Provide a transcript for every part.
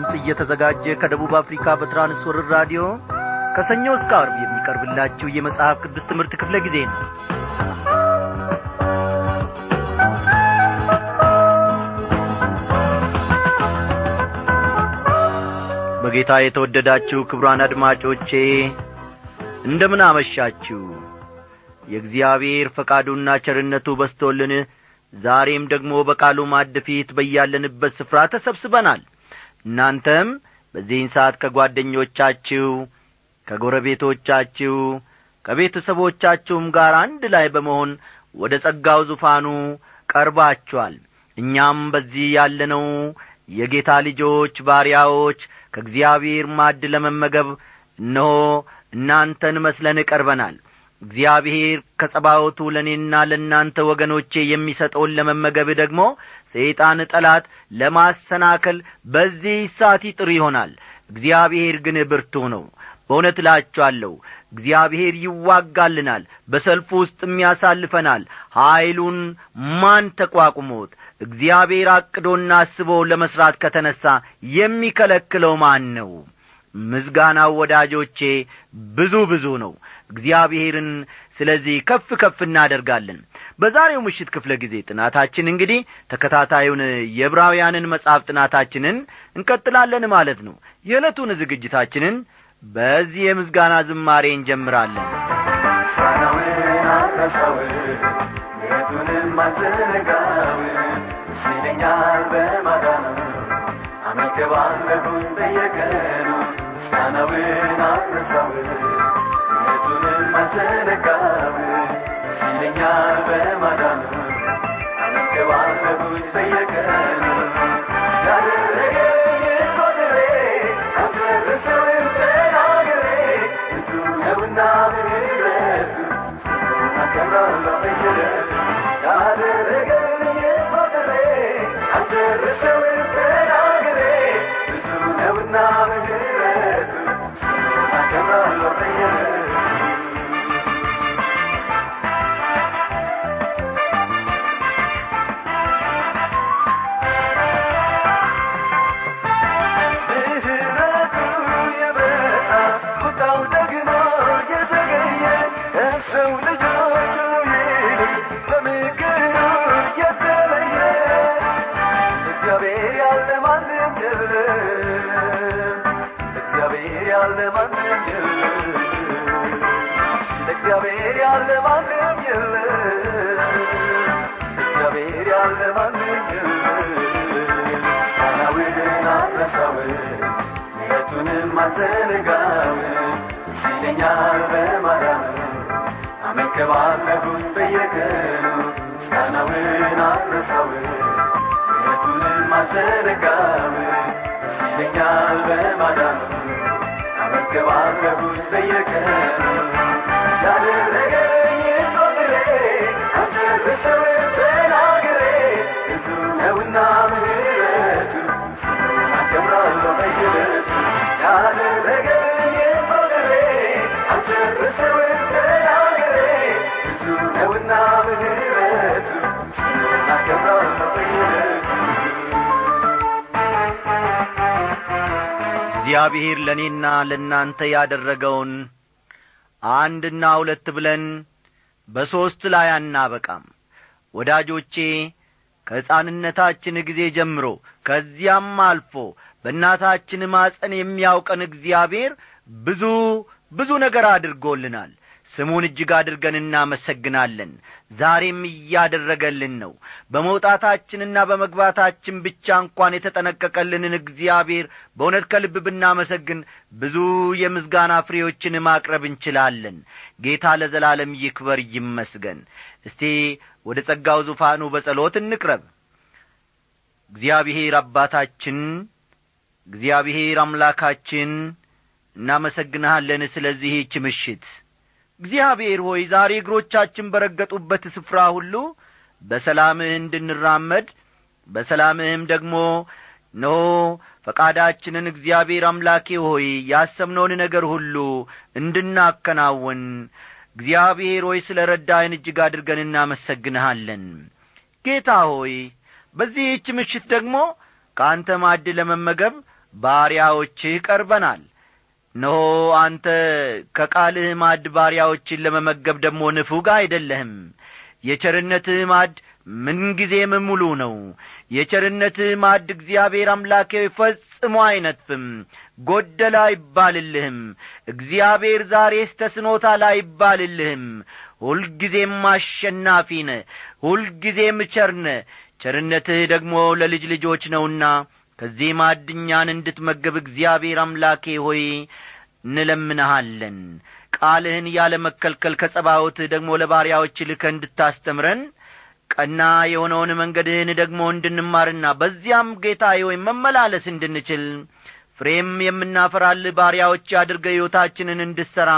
ድምፅ እየተዘጋጀ ከደቡብ አፍሪካ በትራንስወርር ራዲዮ ከሰኞ እስከ አርብ የሚቀርብላችሁ የመጽሐፍ ቅዱስ ትምህርት ክፍለ ጊዜ ነው። በጌታ የተወደዳችሁ ክብሯን አድማጮቼ እንደምን አመሻችሁ? የእግዚአብሔር ፈቃዱና ቸርነቱ በስቶልን ዛሬም ደግሞ በቃሉ ማድ በያለንበት ስፍራ ተሰብስበናል እናንተም በዚህን ሰዓት ከጓደኞቻችሁ ከጎረቤቶቻችሁ ከቤተሰቦቻችሁም ጋር አንድ ላይ በመሆን ወደ ጸጋው ዙፋኑ ቀርባችኋል። እኛም በዚህ ያለነው የጌታ ልጆች ባሪያዎች ከእግዚአብሔር ማድ ለመመገብ እነሆ እናንተን መስለን ቀርበናል እግዚአብሔር ከጸባወቱ ለእኔና ለእናንተ ወገኖቼ የሚሰጠውን ለመመገብ ደግሞ ሰይጣን ጠላት ለማሰናከል በዚህ ሰዓት ይጥር ይሆናል። እግዚአብሔር ግን ብርቱ ነው። በእውነት እላችኋለሁ እግዚአብሔር ይዋጋልናል። በሰልፉ ውስጥም ያሳልፈናል። ኀይሉን ማን ተቋቁሞት? እግዚአብሔር አቅዶና አስቦ ለመሥራት ከተነሣ የሚከለክለው ማን ነው? ምስጋናው ወዳጆቼ ብዙ ብዙ ነው እግዚአብሔርን ስለዚህ ከፍ ከፍ እናደርጋለን። በዛሬው ምሽት ክፍለ ጊዜ ጥናታችን እንግዲህ ተከታታዩን የዕብራውያንን መጽሐፍ ጥናታችንን እንቀጥላለን ማለት ነው። የዕለቱን ዝግጅታችንን በዚህ የምስጋና ዝማሬ እንጀምራለን። ሳናውን አረሳው ምሕረቱንም አልዘነጋው ሲለኛል በማዳኑ አመልከዋለሁኝ በየቀኑ ምስጋናውን አረሳው ነውና ምሕረቱ ስሙን አከብራለሁ በየዕለቱ እግዚአብሔር ያለ ማንም የለም። እግዚአብሔር ያለ ማንም የለም ሳላውን አረሳው ምሕረቱንም አልዘነጋው ሲለኛል በማዳኑ አመልከዋለሁኝ በየቀኑ ምስጋናውን አረሳው ምሕረቱንም አልዘነጋው ሲለኛል በማዳኑ አመልከዋለሁኝ በየቀኑ እግዚአብሔር ለእኔና ለእናንተ ያደረገውን አንድና ሁለት ብለን በሦስት ላይ አናበቃም። ወዳጆቼ ከሕፃንነታችን ጊዜ ጀምሮ ከዚያም አልፎ በእናታችን ማፀን የሚያውቀን እግዚአብሔር ብዙ ብዙ ነገር አድርጎልናል ስሙን እጅግ አድርገን እናመሰግናለን። ዛሬም እያደረገልን ነው። በመውጣታችንና በመግባታችን ብቻ እንኳን የተጠነቀቀልንን እግዚአብሔር በእውነት ከልብ ብናመሰግን ብዙ የምስጋና ፍሬዎችን ማቅረብ እንችላለን። ጌታ ለዘላለም ይክበር ይመስገን። እስቲ ወደ ጸጋው ዙፋኑ በጸሎት እንቅረብ። እግዚአብሔር አባታችን እግዚአብሔር አምላካችን እናመሰግንሃለን ስለዚህች ምሽት እግዚአብሔር ሆይ ዛሬ እግሮቻችን በረገጡበት ስፍራ ሁሉ በሰላምህ እንድንራመድ በሰላምህም ደግሞ ኖ ፈቃዳችንን እግዚአብሔር አምላኬ ሆይ ያሰብነውን ነገር ሁሉ እንድናከናውን እግዚአብሔር ሆይ ስለ ረዳይን እጅግ አድርገን እናመሰግንሃለን። ጌታ ሆይ በዚህች ምሽት ደግሞ ከአንተ ማድ ለመመገብ ባሪያዎችህ ቀርበናል እነሆ አንተ ከቃልህ ማድ ባሪያዎችን ለመመገብ ደግሞ ንፉግ አይደለህም። የቸርነትህ ማድ ምንጊዜም ሙሉ ነው። የቸርነትህ ማድ እግዚአብሔር አምላኬ ፈጽሞ አይነጥፍም። ጐደለ አይባልልህም። እግዚአብሔር ዛሬስ ተስኖታል አይባልልህም ሁልጊዜም አሸናፊ ሁልጊዜም ቸርነ ቸርነትህ ደግሞ ለልጅ ልጆች ነውና ከዚህ ማድኛን እንድትመገብ እግዚአብሔር አምላኬ ሆይ እንለምንሃለን። ቃልህን ያለ መከልከል ከጸባዖትህ ደግሞ ለባሪያዎች ልከ እንድታስተምረን ቀና የሆነውን መንገድህን ደግሞ እንድንማርና በዚያም ጌታ ወይም መመላለስ እንድንችል ፍሬም የምናፈራል ባሪያዎች አድርገ ሕይወታችንን እንድሠራ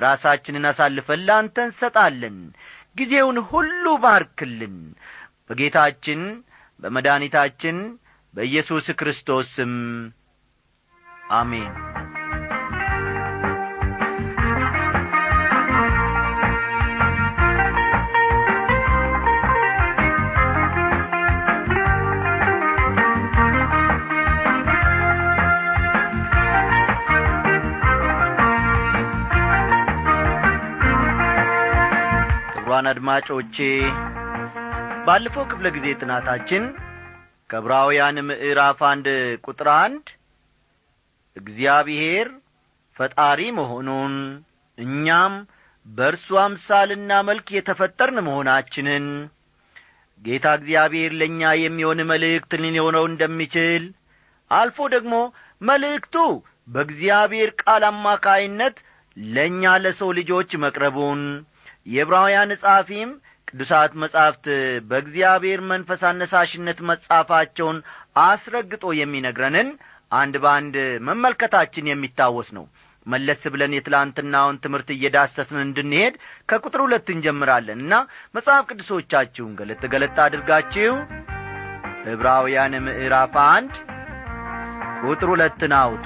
ራሳችንን አሳልፈን ላንተ እንሰጣለን። ጊዜውን ሁሉ ባርክልን። በጌታችን በመድኒታችን በኢየሱስ ክርስቶስ ስም አሜን። ክቡራን አድማጮቼ ባለፈው ክፍለ ጊዜ ጥናታችን ከዕብራውያን ምዕራፍ አንድ ቁጥር አንድ እግዚአብሔር ፈጣሪ መሆኑን እኛም በእርሱ አምሳልና መልክ የተፈጠርን መሆናችንን ጌታ እግዚአብሔር ለእኛ የሚሆን መልእክት ሊሆነው እንደሚችል አልፎ ደግሞ መልእክቱ በእግዚአብሔር ቃል አማካይነት ለእኛ ለሰው ልጆች መቅረቡን የዕብራውያን ጸሐፊም ቅዱሳት መጻሕፍት በእግዚአብሔር መንፈስ አነሳሽነት መጻፋቸውን አስረግጦ የሚነግረንን አንድ በአንድ መመልከታችን የሚታወስ ነው። መለስ ብለን የትላንትናውን ትምህርት እየዳሰስን እንድንሄድ ከቁጥር ሁለት እንጀምራለን እና መጽሐፍ ቅዱሶቻችሁን ገለጥ ገለጥ አድርጋችሁ ዕብራውያን ምዕራፍ አንድ ቁጥር ሁለትን አውጡ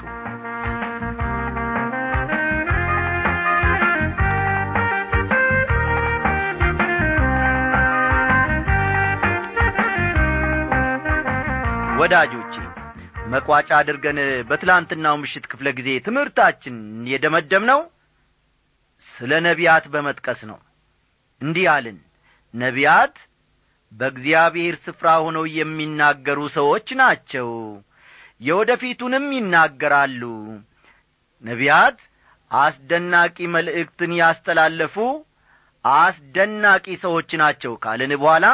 ወዳጆቼ መቋጫ አድርገን በትላንትናው ምሽት ክፍለ ጊዜ ትምህርታችን የደመደም ነው ስለ ነቢያት በመጥቀስ ነው። እንዲህ አልን ነቢያት በእግዚአብሔር ስፍራ ሆነው የሚናገሩ ሰዎች ናቸው የወደፊቱንም ይናገራሉ። ነቢያት አስደናቂ መልእክትን ያስተላለፉ አስደናቂ ሰዎች ናቸው ካልን በኋላ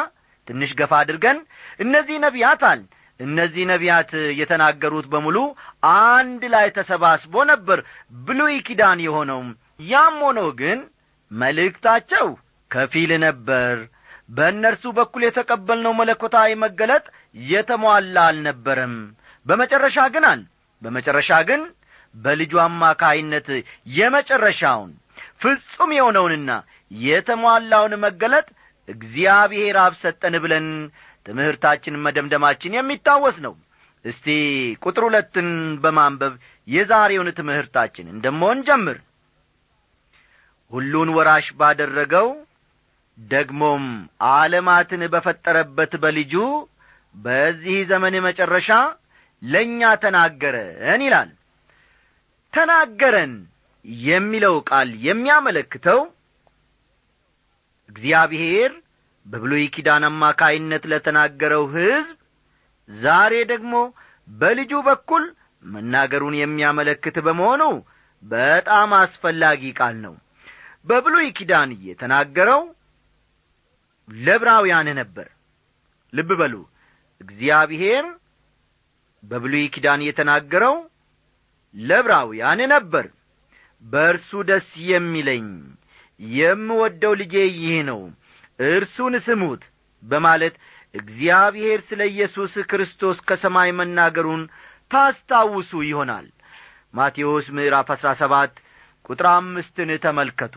ትንሽ ገፋ አድርገን እነዚህ ነቢያት አል እነዚህ ነቢያት የተናገሩት በሙሉ አንድ ላይ ተሰባስቦ ነበር ብሉይ ኪዳን የሆነው ያም ሆኖ ግን መልእክታቸው ከፊል ነበር። በእነርሱ በኩል የተቀበልነው መለኮታዊ መገለጥ የተሟላ አልነበረም። በመጨረሻ ግን አል በመጨረሻ ግን በልጁ አማካይነት የመጨረሻውን ፍጹም የሆነውንና የተሟላውን መገለጥ እግዚአብሔር አብሰጠን ብለን ትምህርታችን መደምደማችን የሚታወስ ነው። እስቲ ቁጥር ሁለትን በማንበብ የዛሬውን ትምህርታችን እንደሞን ጀምር ሁሉን ወራሽ ባደረገው ደግሞም ዓለማትን በፈጠረበት በልጁ በዚህ ዘመን መጨረሻ ለእኛ ተናገረን ይላል። ተናገረን የሚለው ቃል የሚያመለክተው እግዚአብሔር በብሉይ ኪዳን አማካይነት ለተናገረው ሕዝብ ዛሬ ደግሞ በልጁ በኩል መናገሩን የሚያመለክት በመሆኑ በጣም አስፈላጊ ቃል ነው። በብሉይ ኪዳን የተናገረው ለብራውያን ነበር። ልብ በሉ እግዚአብሔር በብሉይ ኪዳን የተናገረው ለብራውያን ነበር። በእርሱ ደስ የሚለኝ የምወደው ልጄ ይህ ነው እርሱን ስሙት በማለት እግዚአብሔር ስለ ኢየሱስ ክርስቶስ ከሰማይ መናገሩን ታስታውሱ ይሆናል። ማቴዎስ ምዕራፍ አሥራ ሰባት ቁጥር አምስትን ተመልከቱ።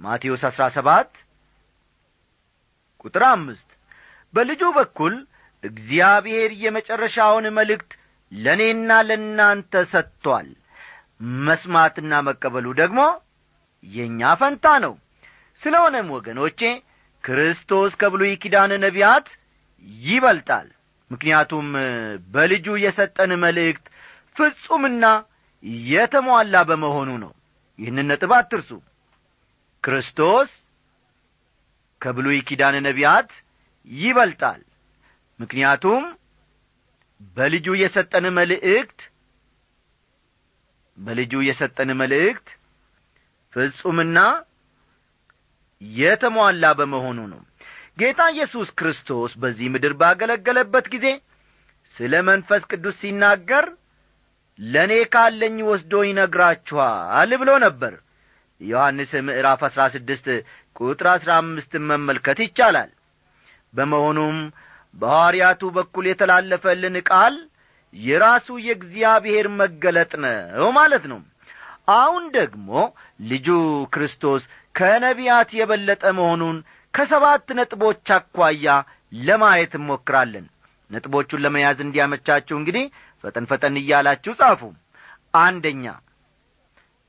ማቴዎስ አሥራ ሰባት ቁጥር አምስት በልጁ በኩል እግዚአብሔር የመጨረሻውን መልእክት ለእኔና ለእናንተ ሰጥቶአል መስማትና መቀበሉ ደግሞ የእኛ ፈንታ ነው። ስለሆነም ወገኖቼ ክርስቶስ ከብሉይ ኪዳን ነቢያት ይበልጣል። ምክንያቱም በልጁ የሰጠን መልእክት ፍጹምና የተሟላ በመሆኑ ነው። ይህንን ነጥብ አትርሱ። ክርስቶስ ከብሉይ ኪዳን ነቢያት ይበልጣል። ምክንያቱም በልጁ የሰጠን መልእክት በልጁ የሰጠን መልእክት ፍጹምና የተሟላ በመሆኑ ነው። ጌታ ኢየሱስ ክርስቶስ በዚህ ምድር ባገለገለበት ጊዜ ስለ መንፈስ ቅዱስ ሲናገር ለእኔ ካለኝ ወስዶ ይነግራችኋል ብሎ ነበር። ዮሐንስ ምዕራፍ አሥራ ስድስት ቁጥር አሥራ አምስትን መመልከት ይቻላል። በመሆኑም በሐዋርያቱ በኩል የተላለፈልን ቃል የራሱ የእግዚአብሔር መገለጥ ነው ማለት ነው። አሁን ደግሞ ልጁ ክርስቶስ ከነቢያት የበለጠ መሆኑን ከሰባት ነጥቦች አኳያ ለማየት እንሞክራለን። ነጥቦቹን ለመያዝ እንዲያመቻችሁ እንግዲህ ፈጠን ፈጠን እያላችሁ ጻፉ። አንደኛ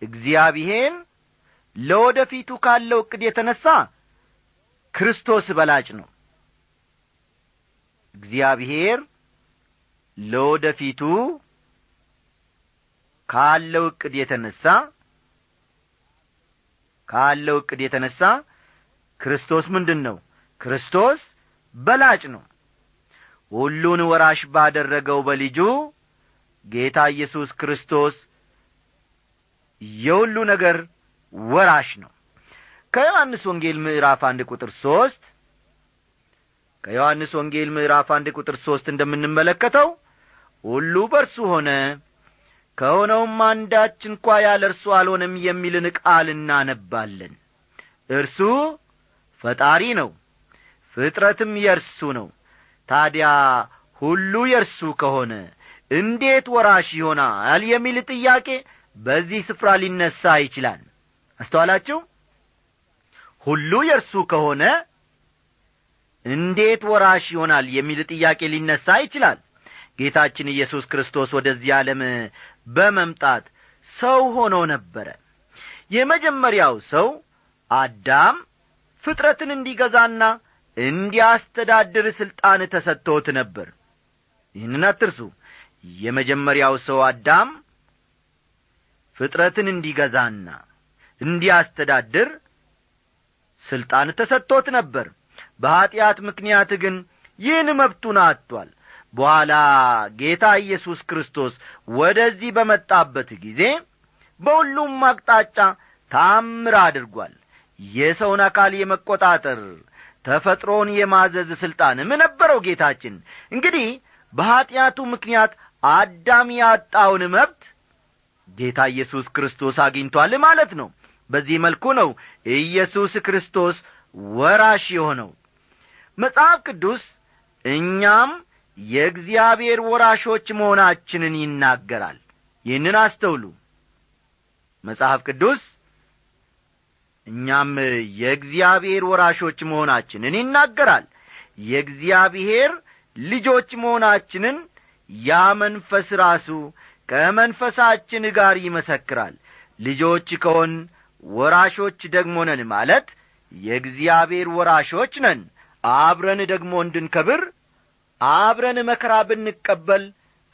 እግዚአብሔር ለወደፊቱ ካለው ዕቅድ የተነሣ ክርስቶስ በላጭ ነው። እግዚአብሔር ለወደፊቱ ካለው ዕቅድ የተነሣ ካለው ዕቅድ የተነሣ ክርስቶስ ምንድን ነው ክርስቶስ በላጭ ነው። ሁሉን ወራሽ ባደረገው በልጁ ጌታ ኢየሱስ ክርስቶስ የሁሉ ነገር ወራሽ ነው። ከዮሐንስ ወንጌል ምዕራፍ አንድ ቁጥር ሦስት ከዮሐንስ ወንጌል ምዕራፍ አንድ ቁጥር ሦስት እንደምንመለከተው ሁሉ በርሱ ሆነ ከሆነውም አንዳች እንኳ ያለ እርሱ አልሆነም የሚልን ቃል እናነባለን። እርሱ ፈጣሪ ነው ፍጥረትም የእርሱ ነው። ታዲያ ሁሉ የእርሱ ከሆነ እንዴት ወራሽ ይሆናል የሚል ጥያቄ በዚህ ስፍራ ሊነሣ ይችላል። አስተዋላችሁ? ሁሉ የእርሱ ከሆነ እንዴት ወራሽ ይሆናል የሚል ጥያቄ ሊነሣ ይችላል? ጌታችን ኢየሱስ ክርስቶስ ወደዚህ ዓለም በመምጣት ሰው ሆኖ ነበረ። የመጀመሪያው ሰው አዳም ፍጥረትን እንዲገዛና እንዲያስተዳድር ሥልጣን ተሰጥቶት ነበር። ይህንን አትርሱ። የመጀመሪያው ሰው አዳም ፍጥረትን እንዲገዛና እንዲያስተዳድር ሥልጣን ተሰጥቶት ነበር። በኀጢአት ምክንያት ግን ይህን መብቱን አጥቷል በኋላ ጌታ ኢየሱስ ክርስቶስ ወደዚህ በመጣበት ጊዜ በሁሉም አቅጣጫ ታምር አድርጓል። የሰውን አካል የመቈጣጠር ተፈጥሮን የማዘዝ ሥልጣንም ነበረው ጌታችን እንግዲህ በኀጢአቱ ምክንያት አዳም ያጣውን መብት ጌታ ኢየሱስ ክርስቶስ አግኝቷል ማለት ነው። በዚህ መልኩ ነው ኢየሱስ ክርስቶስ ወራሽ የሆነው። መጽሐፍ ቅዱስ እኛም የእግዚአብሔር ወራሾች መሆናችንን ይናገራል። ይህንን አስተውሉ። መጽሐፍ ቅዱስ እኛም የእግዚአብሔር ወራሾች መሆናችንን ይናገራል። የእግዚአብሔር ልጆች መሆናችንን ያ መንፈስ ራሱ ከመንፈሳችን ጋር ይመሰክራል። ልጆች ከሆን ወራሾች ደግሞ ነን ማለት የእግዚአብሔር ወራሾች ነን። አብረን ደግሞ እንድንከብር አብረን መከራ ብንቀበል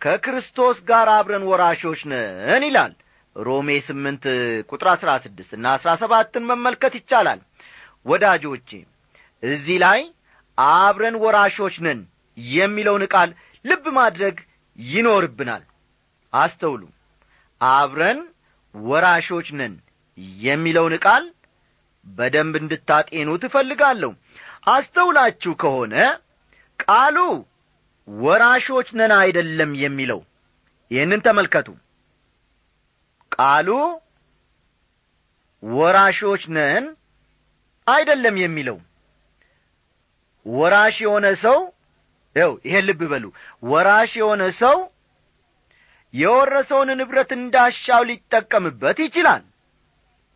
ከክርስቶስ ጋር አብረን ወራሾች ነን ይላል። ሮሜ ስምንት ቁጥር አሥራ እና አሥራ ሰባትን መመልከት ይቻላል። ወዳጆቼ እዚህ ላይ አብረን ወራሾች ነን የሚለውን ቃል ልብ ማድረግ ይኖርብናል። አስተውሉ። አብረን ወራሾች ነን የሚለውን ቃል በደንብ እንድታጤኑ ትፈልጋለሁ አስተውላችሁ ከሆነ ቃሉ ወራሾች ነን አይደለም የሚለው። ይህንን ተመልከቱ። ቃሉ ወራሾች ነን አይደለም የሚለው። ወራሽ የሆነ ሰው ው ይሄን ልብ በሉ። ወራሽ የሆነ ሰው የወረሰውን ንብረት እንዳሻው ሊጠቀምበት ይችላል።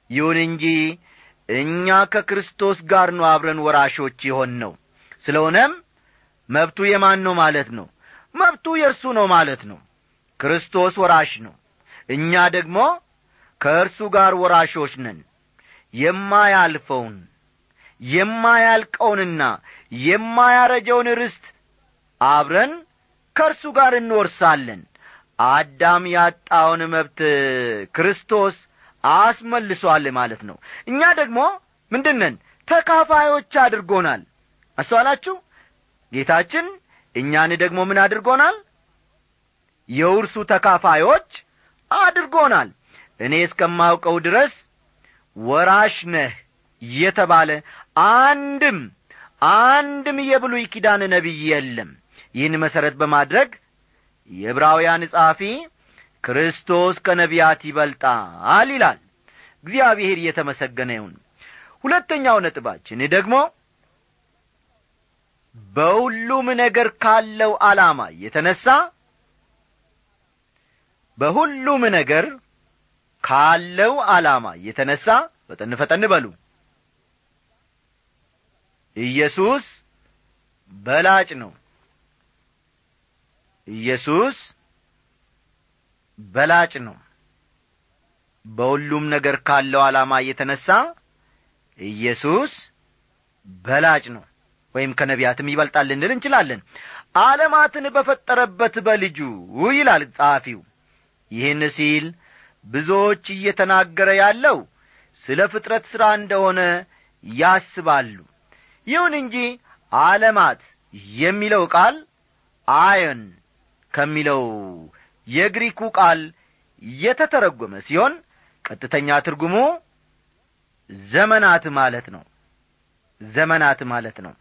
ይሁን እንጂ እኛ ከክርስቶስ ጋር ነው አብረን ወራሾች የሆን ነው ስለሆነም መብቱ የማን ነው ማለት ነው? መብቱ የእርሱ ነው ማለት ነው። ክርስቶስ ወራሽ ነው። እኛ ደግሞ ከእርሱ ጋር ወራሾች ነን። የማያልፈውን የማያልቀውንና የማያረጀውን ርስት አብረን ከእርሱ ጋር እንወርሳለን። አዳም ያጣውን መብት ክርስቶስ አስመልሷል ማለት ነው። እኛ ደግሞ ምንድነን ተካፋዮች አድርጎናል። አስተዋላችሁ ጌታችን እኛን ደግሞ ምን አድርጎናል? የውርሱ ተካፋዮች አድርጎናል። እኔ እስከማውቀው ድረስ ወራሽ ነህ የተባለ አንድም አንድም የብሉይ ኪዳን ነቢይ የለም። ይህን መሠረት በማድረግ የዕብራውያን ጸሐፊ ክርስቶስ ከነቢያት ይበልጣል ይላል። እግዚአብሔር እየተመሰገነ ይሁን። ሁለተኛው ነጥባችን ደግሞ በሁሉም ነገር ካለው ዓላማ የተነሣ በሁሉም ነገር ካለው ዓላማ የተነሣ ፈጠን ፈጠን በሉ። ኢየሱስ በላጭ ነው። ኢየሱስ በላጭ ነው። በሁሉም ነገር ካለው ዓላማ የተነሣ ኢየሱስ በላጭ ነው ወይም ከነቢያትም ይበልጣል ልንል እንችላለን። ዓለማትን በፈጠረበት በልጁ ይላል ጸሐፊው። ይህን ሲል ብዙዎች እየተናገረ ያለው ስለ ፍጥረት ሥራ እንደሆነ ያስባሉ። ይሁን እንጂ ዓለማት የሚለው ቃል አዮን ከሚለው የግሪኩ ቃል የተተረጐመ ሲሆን ቀጥተኛ ትርጉሙ ዘመናት ማለት ነው። ዘመናት ማለት ነው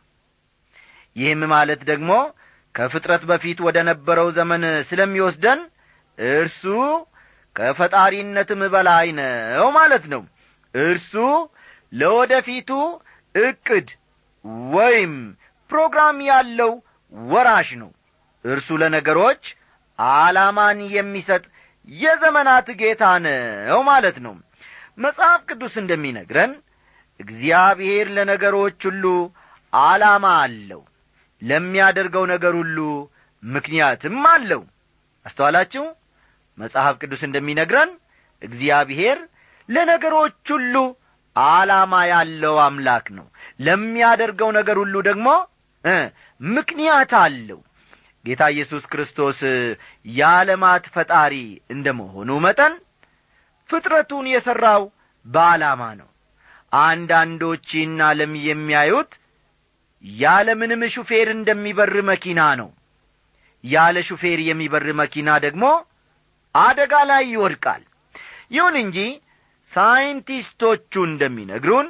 ይህም ማለት ደግሞ ከፍጥረት በፊት ወደ ነበረው ዘመን ስለሚወስደን እርሱ ከፈጣሪነትም በላይ ነው ማለት ነው። እርሱ ለወደፊቱ ዕቅድ ወይም ፕሮግራም ያለው ወራሽ ነው። እርሱ ለነገሮች ዓላማን የሚሰጥ የዘመናት ጌታ ነው ማለት ነው። መጽሐፍ ቅዱስ እንደሚነግረን እግዚአብሔር ለነገሮች ሁሉ ዓላማ አለው ለሚያደርገው ነገር ሁሉ ምክንያትም አለው። አስተዋላችሁ? መጽሐፍ ቅዱስ እንደሚነግረን እግዚአብሔር ለነገሮች ሁሉ ዓላማ ያለው አምላክ ነው። ለሚያደርገው ነገር ሁሉ ደግሞ ምክንያት አለው። ጌታ ኢየሱስ ክርስቶስ የዓለማት ፈጣሪ እንደ መሆኑ መጠን ፍጥረቱን የሠራው በዓላማ ነው። አንዳንዶቺን ዓለም የሚያዩት ያለምንም ሹፌር እንደሚበር መኪና ነው። ያለ ሹፌር የሚበር መኪና ደግሞ አደጋ ላይ ይወድቃል። ይሁን እንጂ ሳይንቲስቶቹ እንደሚነግሩን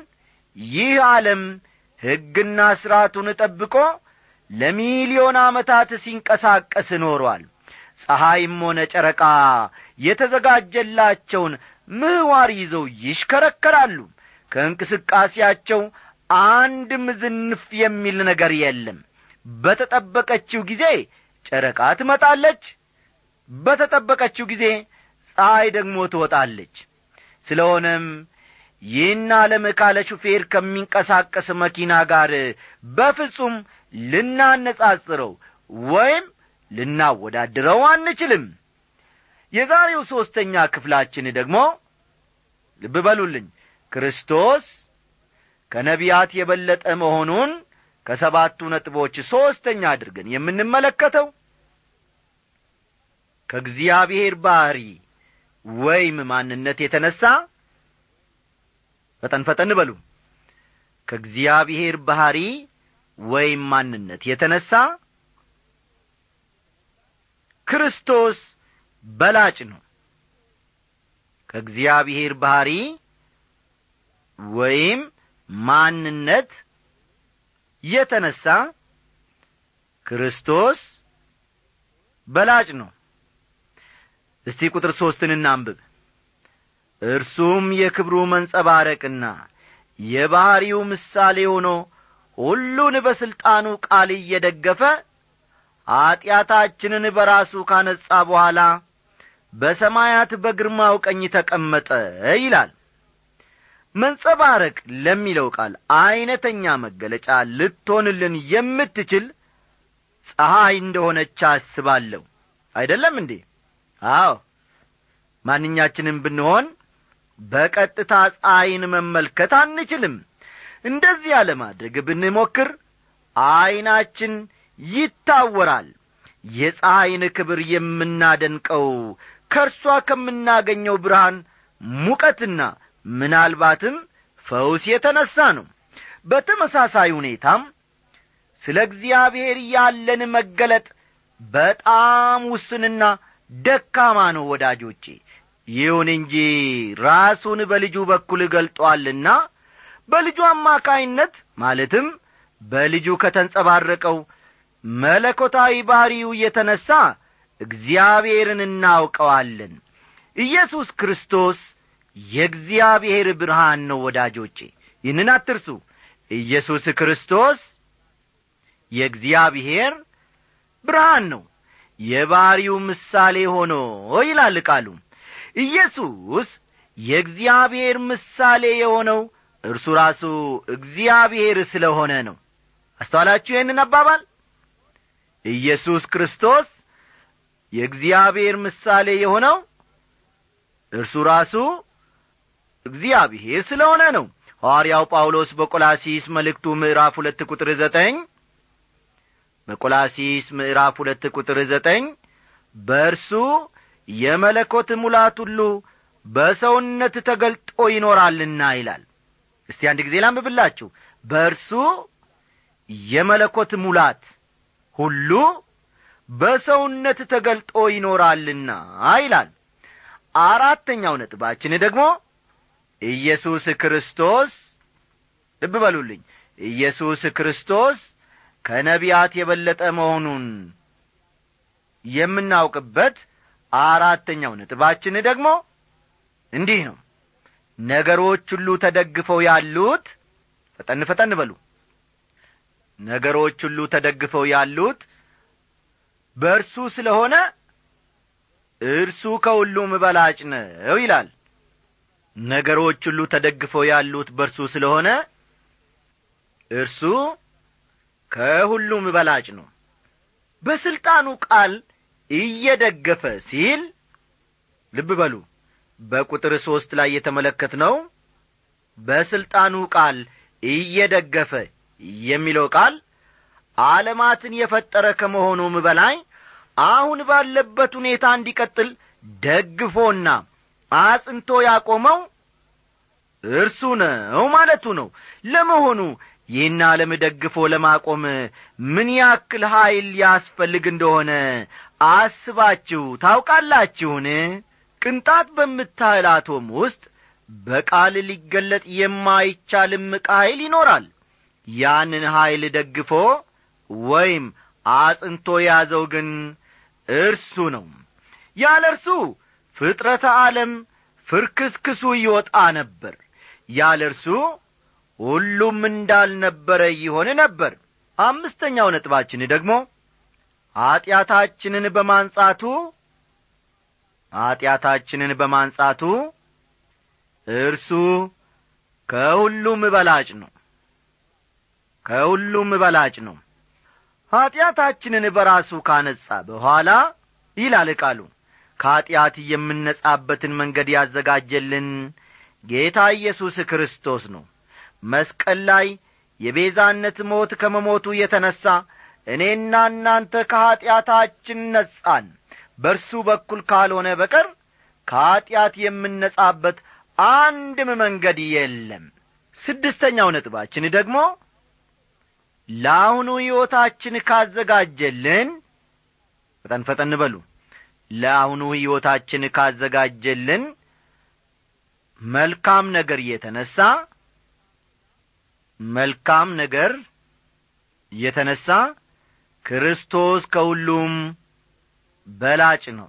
ይህ ዓለም ሕግና ሥርዓቱን ጠብቆ ለሚሊዮን ዓመታት ሲንቀሳቀስ ኖሯል። ፀሐይም ሆነ ጨረቃ የተዘጋጀላቸውን ምህዋር ይዘው ይሽከረከራሉ። ከእንቅስቃሴያቸው አንድም ዝንፍ የሚል ነገር የለም። በተጠበቀችው ጊዜ ጨረቃ ትመጣለች። በተጠበቀችው ጊዜ ፀሐይ ደግሞ ትወጣለች። ስለሆነም ይህን ዓለም ካለ ሹፌር ከሚንቀሳቀስ መኪና ጋር በፍጹም ልናነጻጽረው ወይም ልናወዳድረው አንችልም። የዛሬው ሦስተኛ ክፍላችን ደግሞ ልብ በሉልኝ ክርስቶስ ከነቢያት የበለጠ መሆኑን ከሰባቱ ነጥቦች ሦስተኛ አድርገን የምንመለከተው ከእግዚአብሔር ባሕሪ ወይም ማንነት የተነሣ ፈጠን ፈጠን በሉ። ከእግዚአብሔር ባሕሪ ወይም ማንነት የተነሣ ክርስቶስ በላጭ ነው። ከእግዚአብሔር ባሕሪ ወይም ማንነት የተነሣ ክርስቶስ በላጭ ነው። እስቲ ቁጥር ሦስትን እናንብብ። እርሱም የክብሩ መንጸባረቅና የባሕሪው ምሳሌ ሆኖ ሁሉን በሥልጣኑ ቃል እየደገፈ ኀጢአታችንን በራሱ ካነጻ በኋላ በሰማያት በግርማው ቀኝ ተቀመጠ ይላል መንጸባረቅ ለሚለው ቃል ዐይነተኛ መገለጫ ልትሆንልን የምትችል ፀሐይ እንደሆነች አስባለሁ። አይደለም እንዴ? አዎ። ማንኛችንም ብንሆን በቀጥታ ፀሐይን መመልከት አንችልም። እንደዚያ ለማድረግ ብንሞክር ዐይናችን ይታወራል። የፀሐይን ክብር የምናደንቀው ከእርሷ ከምናገኘው ብርሃን ሙቀትና ምናልባትም ፈውስ የተነሣ ነው። በተመሳሳይ ሁኔታም ስለ እግዚአብሔር ያለን መገለጥ በጣም ውስንና ደካማ ነው ወዳጆቼ። ይሁን እንጂ ራሱን በልጁ በኩል ገልጦአልና በልጁ አማካይነት ማለትም በልጁ ከተንጸባረቀው መለኮታዊ ባሕሪው የተነሣ እግዚአብሔርን እናውቀዋለን። ኢየሱስ ክርስቶስ የእግዚአብሔር ብርሃን ነው ወዳጆቼ። ይህንን አትርሱ። ኢየሱስ ክርስቶስ የእግዚአብሔር ብርሃን ነው። የባሕሪው ምሳሌ ሆኖ ይላል ቃሉ። ኢየሱስ የእግዚአብሔር ምሳሌ የሆነው እርሱ ራሱ እግዚአብሔር ስለ ሆነ ነው። አስተዋላችሁ ይህንን አባባል? ኢየሱስ ክርስቶስ የእግዚአብሔር ምሳሌ የሆነው እርሱ ራሱ እግዚአብሔር ስለ ሆነ ነው። ሐዋርያው ጳውሎስ በቆላሲስ መልእክቱ ምዕራፍ ሁለት ቁጥር ዘጠኝ በቆላሲስ ምዕራፍ ሁለት ቁጥር ዘጠኝ በእርሱ የመለኮት ሙላት ሁሉ በሰውነት ተገልጦ ይኖራልና ይላል። እስቲ አንድ ጊዜ ላንብብላችሁ። በእርሱ የመለኮት ሙላት ሁሉ በሰውነት ተገልጦ ይኖራልና ይላል። አራተኛው ነጥባችን ደግሞ ኢየሱስ ክርስቶስ ልብ በሉልኝ ኢየሱስ ክርስቶስ ከነቢያት የበለጠ መሆኑን የምናውቅበት አራተኛው ነጥባችን ደግሞ እንዲህ ነው። ነገሮች ሁሉ ተደግፈው ያሉት ፈጠን ፈጠን በሉ። ነገሮች ሁሉ ተደግፈው ያሉት በእርሱ ስለሆነ እርሱ ከሁሉም በላጭ ነው ይላል ነገሮች ሁሉ ተደግፈው ያሉት በእርሱ ስለሆነ እርሱ ከሁሉም በላጭ ነው። በሥልጣኑ ቃል እየደገፈ ሲል ልብ በሉ በቁጥር ሦስት ላይ የተመለከት ነው በሥልጣኑ ቃል እየደገፈ የሚለው ቃል ዓለማትን የፈጠረ ከመሆኑም በላይ አሁን ባለበት ሁኔታ እንዲቀጥል ደግፎና አጽንቶ ያቆመው እርሱ ነው ማለቱ ነው። ለመሆኑ ይህን ዓለም ደግፎ ለማቆም ምን ያክል ኀይል ያስፈልግ እንደሆነ አስባችሁ ታውቃላችሁን? ቅንጣት በምታህል አቶም ውስጥ በቃል ሊገለጥ የማይቻልም ኀይል ይኖራል። ያንን ኀይል ደግፎ ወይም አጽንቶ የያዘው ግን እርሱ ነው። ያለ እርሱ ፍጥረተ ዓለም ፍርክስክሱ ይወጣ ነበር። ያለ እርሱ ሁሉም እንዳልነበረ ይሆን ነበር። አምስተኛው ነጥባችን ደግሞ ኀጢአታችንን በማንጻቱ ኀጢአታችንን በማንጻቱ እርሱ ከሁሉም በላጭ ነው። ከሁሉም በላጭ ነው። ኀጢአታችንን በራሱ ካነጻ በኋላ ይላል ቃሉ ከኀጢአት የምነጻበትን መንገድ ያዘጋጀልን ጌታ ኢየሱስ ክርስቶስ ነው። መስቀል ላይ የቤዛነት ሞት ከመሞቱ የተነሣ እኔና እናንተ ከኀጢአታችን ነጻን። በርሱ በኩል ካልሆነ በቀር ከኀጢአት የምነጻበት አንድም መንገድ የለም። ስድስተኛው ነጥባችን ደግሞ ለአሁኑ ሕይወታችን ካዘጋጀልን ፈጠን ፈጠን በሉ ለአሁኑ ሕይወታችን ካዘጋጀልን መልካም ነገር የተነሣ መልካም ነገር የተነሣ ክርስቶስ ከሁሉም በላጭ ነው።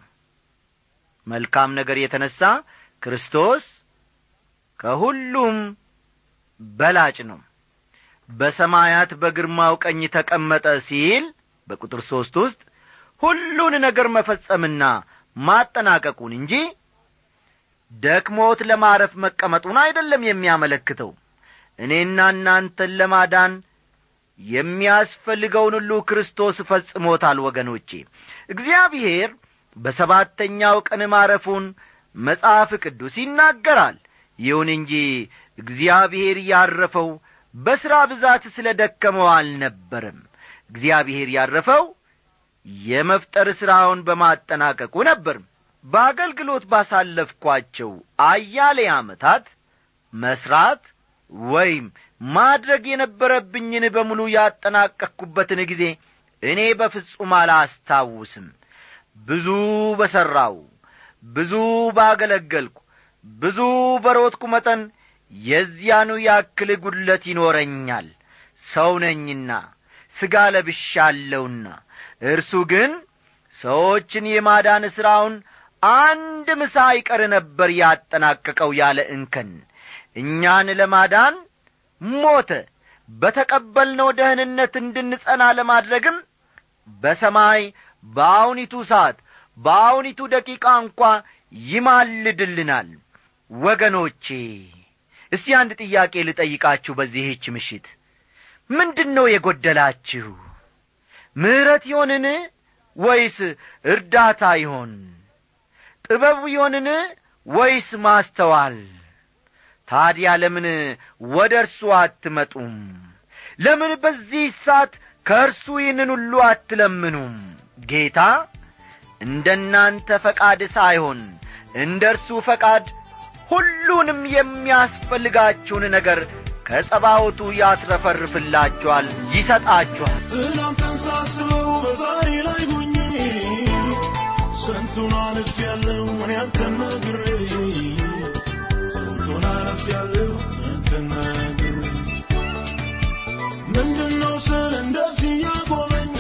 መልካም ነገር የተነሣ ክርስቶስ ከሁሉም በላጭ ነው። በሰማያት በግርማው ቀኝ ተቀመጠ ሲል በቁጥር ሦስት ውስጥ ሁሉን ነገር መፈጸምና ማጠናቀቁን እንጂ ደክሞት ለማረፍ መቀመጡን አይደለም የሚያመለክተው። እኔና እናንተን ለማዳን የሚያስፈልገውን ሁሉ ክርስቶስ ፈጽሞታል ወገኖቼ። እግዚአብሔር በሰባተኛው ቀን ማረፉን መጽሐፍ ቅዱስ ይናገራል። ይሁን እንጂ እግዚአብሔር ያረፈው በሥራ ብዛት ስለ ደከመው አልነበረም። እግዚአብሔር ያረፈው የመፍጠር ሥራውን በማጠናቀቁ ነበር። በአገልግሎት ባሳለፍኳቸው አያሌ ዓመታት መሥራት ወይም ማድረግ የነበረብኝን በሙሉ ያጠናቀቅኩበትን ጊዜ እኔ በፍጹም አላስታውስም። ብዙ በሠራው ብዙ ባገለገልኩ ብዙ በሮጥኩ መጠን የዚያኑ ያክል ጉድለት ይኖረኛል። ሰው ነኝና ሥጋ ለብሻለሁና እርሱ ግን ሰዎችን የማዳን ሥራውን አንድ ምሳ አይቀር ነበር ያጠናቀቀው ያለ እንከን። እኛን ለማዳን ሞተ። በተቀበልነው ደህንነት እንድንጸና ለማድረግም በሰማይ በአሁኒቱ ሰዓት በአሁኒቱ ደቂቃ እንኳ ይማልድልናል። ወገኖቼ እስቲ አንድ ጥያቄ ልጠይቃችሁ በዚህች ምሽት። ምንድን ነው የጐደላችሁ ምሕረት ይሆንን ወይስ እርዳታ ይሆን? ጥበብ ይሆንን ወይስ ማስተዋል? ታዲያ ለምን ወደ እርሱ አትመጡም? ለምን በዚህ ሰዓት ከእርሱ ይህንን ሁሉ አትለምኑም? ጌታ እንደ እናንተ ፈቃድ ሳይሆን እንደ እርሱ ፈቃድ ሁሉንም የሚያስፈልጋችሁን ነገር ከጸባወቱ ያትረፈርፍላችኋል ይሰጣችኋል። ትናንትን ሳስበው በዛሬ ላይ ሆኜ ስንቱን አልፍ ያለው እኔ አንተን ነግሬ ስንቱን አልፍ ያለው አንተን ነግሬ። ምንድነው ስል እንደዚህ ያቆመኝ?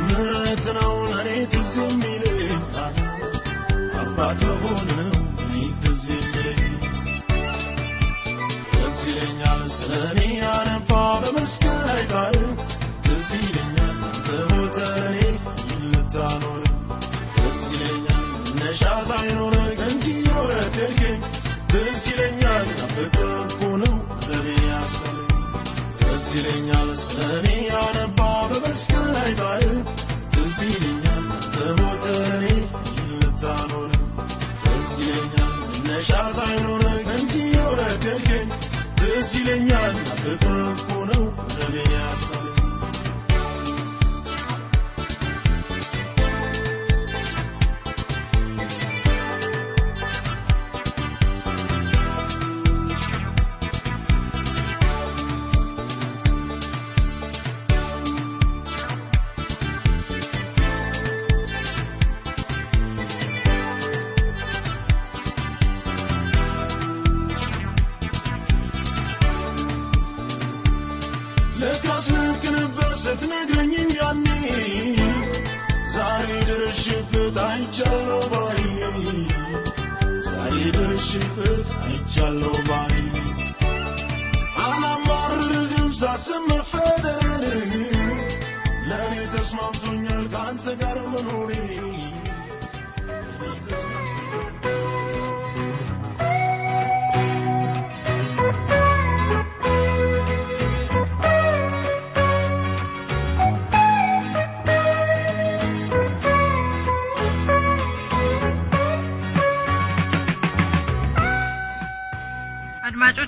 ምሕረት ነው ለእኔ ትዝ የሚለኝ። አባት መሆን ይለኛል ስለ እኔ ያነባ በመስቀል ላይ ቃል ትዝ ይለኛል አንተ ሞተ እኔ ልታኖር ትዝ ይለኛል መነሻ ሳይኖር እንዲህ የወደድከኝ ትዝ ይለኛል እኮ ነው ለኔ ያስፈልግ ትዝ ይለኛል ስለ እኔ ያነባ በመስቀል ላይ ቃል ትዝ ይለኛል አንተ ሞተ ትዝ ይለኛል መነሻ ሳይኖር እንዲህ የወደድከኝ ትዝ ይለኛል። ፍቅር እኮ ነው ለኔ ስትነግረኝም ያኔ ዛሬ ደርሽበት አይቻለሁ ባይኔ ዛሬ ደርሽበት አይቻለሁ ባይኔ አላማርርህም ሳስብ ለእኔ ተስማምቶኛል ከአንተ ጋር መኖሬ